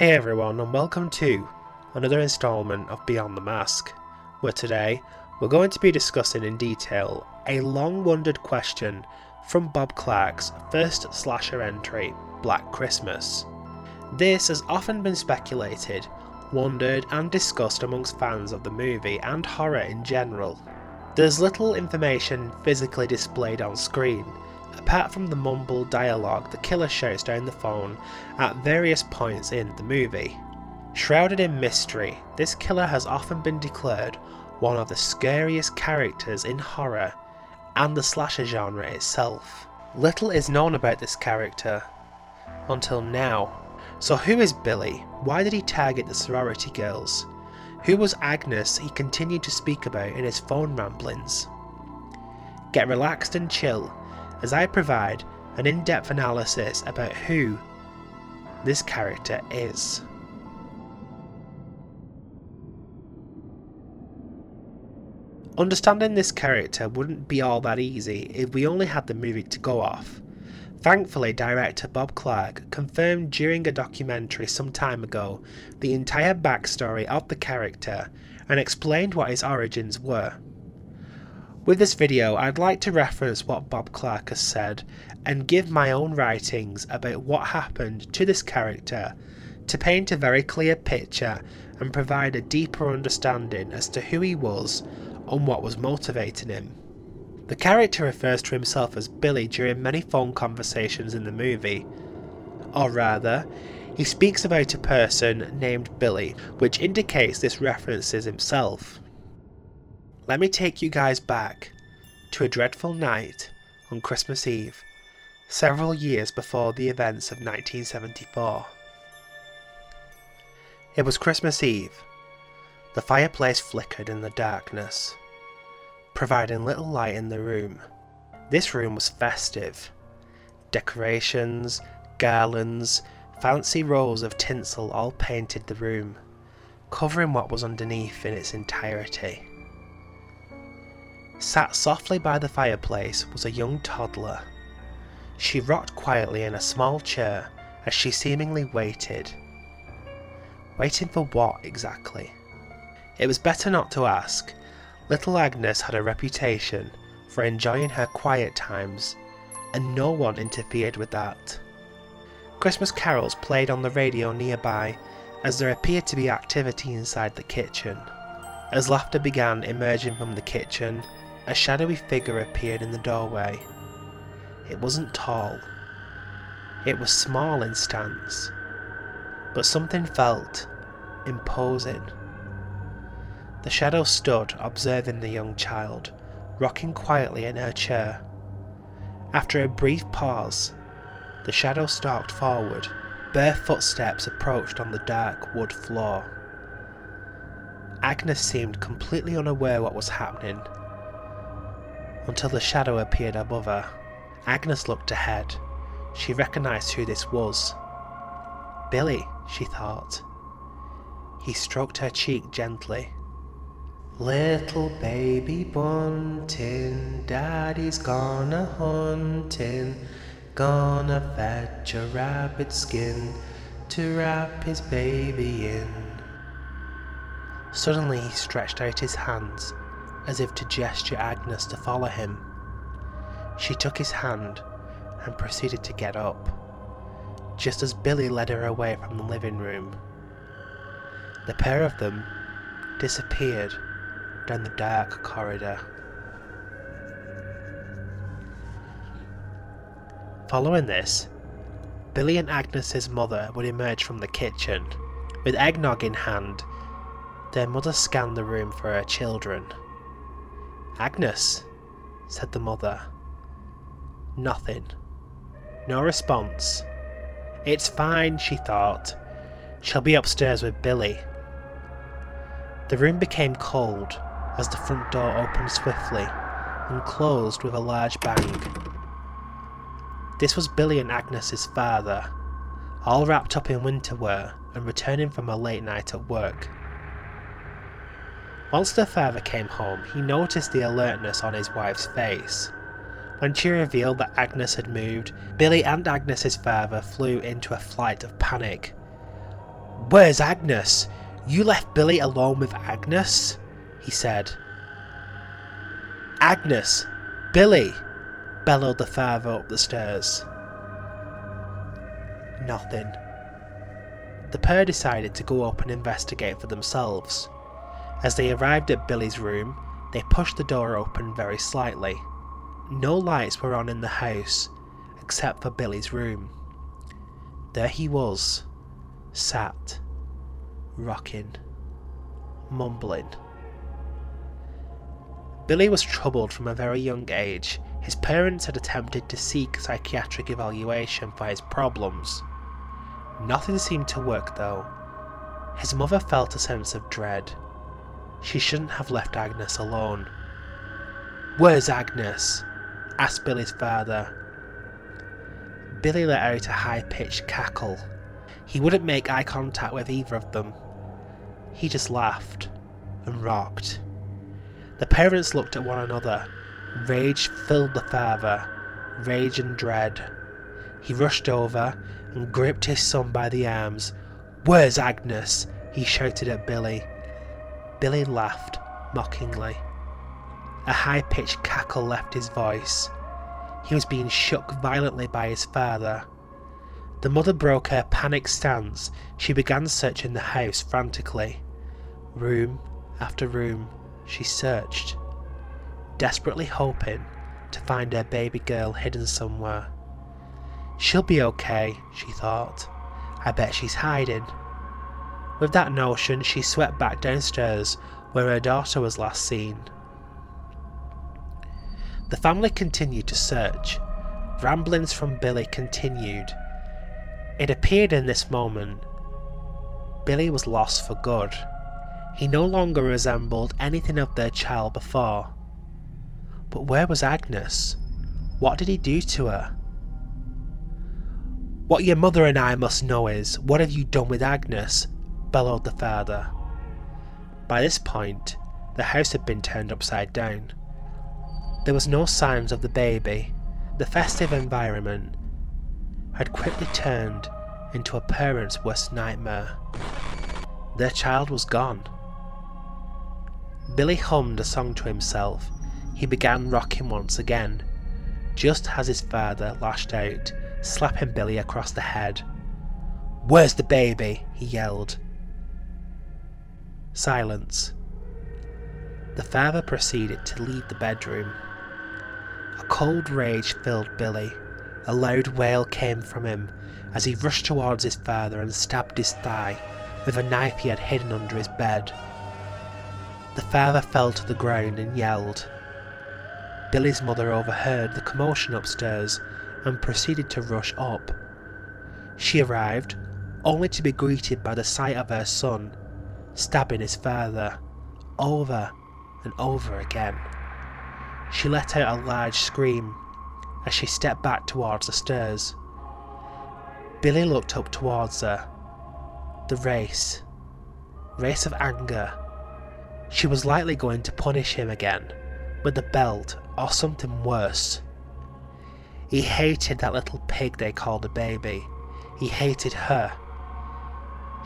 Hey everyone, and welcome to another installment of Beyond the Mask, where today we're going to be discussing in detail a long wondered question from Bob Clark's first slasher entry, Black Christmas. This has often been speculated, wondered, and discussed amongst fans of the movie and horror in general. There's little information physically displayed on screen, apart from the mumbled dialogue the killer shouts down the phone at various points in the movie. Shrouded in mystery, this killer has often been declared one of the scariest characters in horror and the slasher genre itself. Little is known about this character until now. So, who is Billy? Why did he target the sorority girls? Who was Agnes he continued to speak about in his phone ramblings? Get relaxed and chill as I provide an in depth analysis about who this character is. Understanding this character wouldn't be all that easy if we only had the movie to go off. Thankfully, director Bob Clark confirmed during a documentary some time ago the entire backstory of the character and explained what his origins were. With this video, I'd like to reference what Bob Clark has said and give my own writings about what happened to this character to paint a very clear picture and provide a deeper understanding as to who he was and what was motivating him. The character refers to himself as Billy during many phone conversations in the movie, or rather, he speaks about a person named Billy, which indicates this references himself. Let me take you guys back to a dreadful night on Christmas Eve, several years before the events of 1974. It was Christmas Eve. The fireplace flickered in the darkness, providing little light in the room. This room was festive. Decorations, garlands, fancy rows of tinsel all painted the room, covering what was underneath in its entirety. Sat softly by the fireplace was a young toddler. She rocked quietly in a small chair as she seemingly waited. Waiting for what exactly? It was better not to ask. Little Agnes had a reputation for enjoying her quiet times, and no one interfered with that. Christmas carols played on the radio nearby as there appeared to be activity inside the kitchen. As laughter began emerging from the kitchen, a shadowy figure appeared in the doorway. It wasn't tall. It was small in stance, but something felt imposing. The shadow stood observing the young child, rocking quietly in her chair. After a brief pause, the shadow stalked forward. Bare footsteps approached on the dark wood floor. Agnes seemed completely unaware what was happening until the shadow appeared above her. Agnes looked ahead. She recognised who this was. Billy, she thought. He stroked her cheek gently. Little baby bunting, daddy's gone a hunting, gonna fetch a rabbit skin to wrap his baby in. Suddenly he stretched out his hands as if to gesture Agnes to follow him. She took his hand and proceeded to get up, just as Billy led her away from the living room. The pair of them disappeared down the dark corridor. Following this, Billy and Agnes's mother would emerge from the kitchen. With eggnog in hand, their mother scanned the room for her children. Agnes, said the mother. Nothing. No response. It's fine, she thought. She'll be upstairs with Billy. The room became cold as the front door opened swiftly and closed with a large bang. This was Billy and Agnes's father, all wrapped up in winter wear and returning from a late night at work. Once the father came home, he noticed the alertness on his wife's face. When she revealed that Agnes had moved, Billy and Agnes's father flew into a flight of panic. Where's Agnes? You left Billy alone with Agnes? he said. Agnes! Billy! bellowed the father up the stairs. Nothing. The pair decided to go up and investigate for themselves. As they arrived at Billy's room, they pushed the door open very slightly. No lights were on in the house, except for Billy's room. There he was, sat, rocking, mumbling. Billy was troubled from a very young age. His parents had attempted to seek psychiatric evaluation for his problems. Nothing seemed to work though. His mother felt a sense of dread. She shouldn't have left Agnes alone. Where's Agnes? asked Billy's father. Billy let out a high pitched cackle. He wouldn't make eye contact with either of them. He just laughed and rocked. The parents looked at one another. Rage filled the father, rage and dread. He rushed over and gripped his son by the arms. Where's Agnes? he shouted at Billy. Billy laughed mockingly. A high pitched cackle left his voice. He was being shook violently by his father. The mother broke her panic stance. She began searching the house frantically. Room after room, she searched, desperately hoping to find her baby girl hidden somewhere. She'll be okay, she thought. I bet she's hiding. With that notion, she swept back downstairs where her daughter was last seen. The family continued to search. Ramblings from Billy continued. It appeared in this moment Billy was lost for good. He no longer resembled anything of their child before. But where was Agnes? What did he do to her? What your mother and I must know is, what have you done with Agnes? Bellowed the father. By this point, the house had been turned upside down. There was no signs of the baby. The festive environment had quickly turned into a parent's worst nightmare. Their child was gone. Billy hummed a song to himself. He began rocking once again, just as his father lashed out, slapping Billy across the head. Where's the baby? he yelled. Silence. The father proceeded to leave the bedroom. A cold rage filled Billy. A loud wail came from him as he rushed towards his father and stabbed his thigh with a knife he had hidden under his bed. The father fell to the ground and yelled. Billy's mother overheard the commotion upstairs and proceeded to rush up. She arrived, only to be greeted by the sight of her son stabbing his father over and over again. She let out a large scream as she stepped back towards the stairs. Billy looked up towards her. The race. Race of anger. She was likely going to punish him again with the belt or something worse. He hated that little pig they called a baby. He hated her.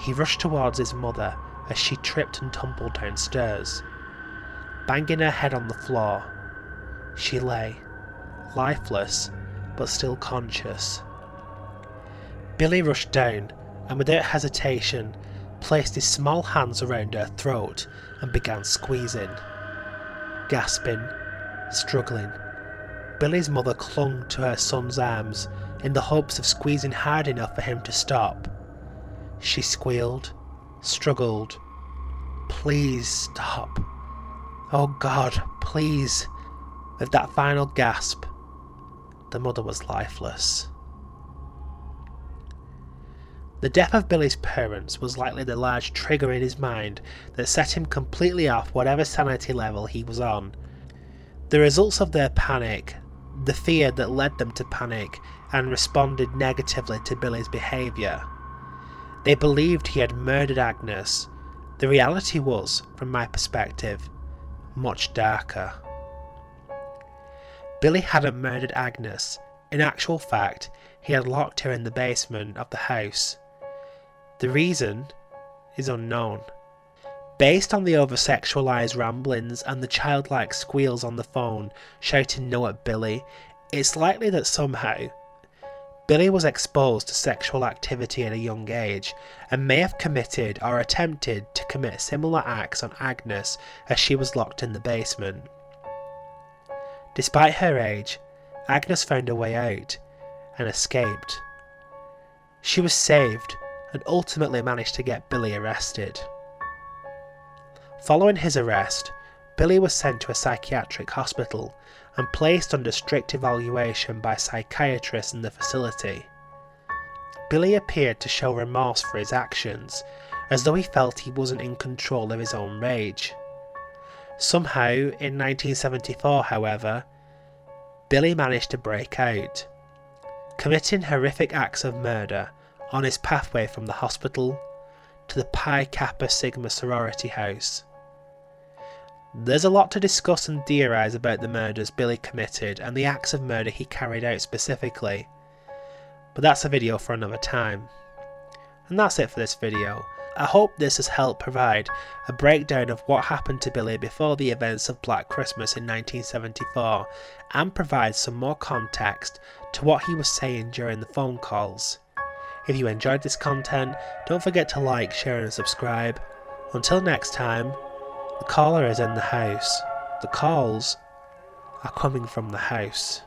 He rushed towards his mother as she tripped and tumbled downstairs. Banging her head on the floor, she lay, lifeless but still conscious. Billy rushed down and without hesitation placed his small hands around her throat and began squeezing. Gasping, struggling, Billy's mother clung to her son's arms in the hopes of squeezing hard enough for him to stop. She squealed, struggled. Please stop. Oh God, please. With that final gasp, the mother was lifeless. The death of Billy's parents was likely the large trigger in his mind that set him completely off whatever sanity level he was on. The results of their panic, the fear that led them to panic and responded negatively to Billy's behaviour. They believed he had murdered Agnes. The reality was, from my perspective, much darker. Billy hadn't murdered Agnes. In actual fact, he had locked her in the basement of the house. The reason is unknown. Based on the over sexualised ramblings and the childlike squeals on the phone shouting no at Billy, it's likely that somehow Billy was exposed to sexual activity at a young age and may have committed or attempted to commit similar acts on Agnes as she was locked in the basement. Despite her age, Agnes found a way out and escaped. She was saved and ultimately managed to get Billy arrested. Following his arrest, Billy was sent to a psychiatric hospital and placed under strict evaluation by psychiatrists in the facility. Billy appeared to show remorse for his actions, as though he felt he wasn't in control of his own rage. Somehow, in 1974, however, Billy managed to break out, committing horrific acts of murder on his pathway from the hospital to the Pi Kappa Sigma sorority house. There's a lot to discuss and theorise about the murders Billy committed and the acts of murder he carried out specifically, but that's a video for another time. And that's it for this video. I hope this has helped provide a breakdown of what happened to Billy before the events of Black Christmas in 1974 and provide some more context to what he was saying during the phone calls. If you enjoyed this content, don't forget to like, share and subscribe. Until next time, the caller is in the house. The calls are coming from the house.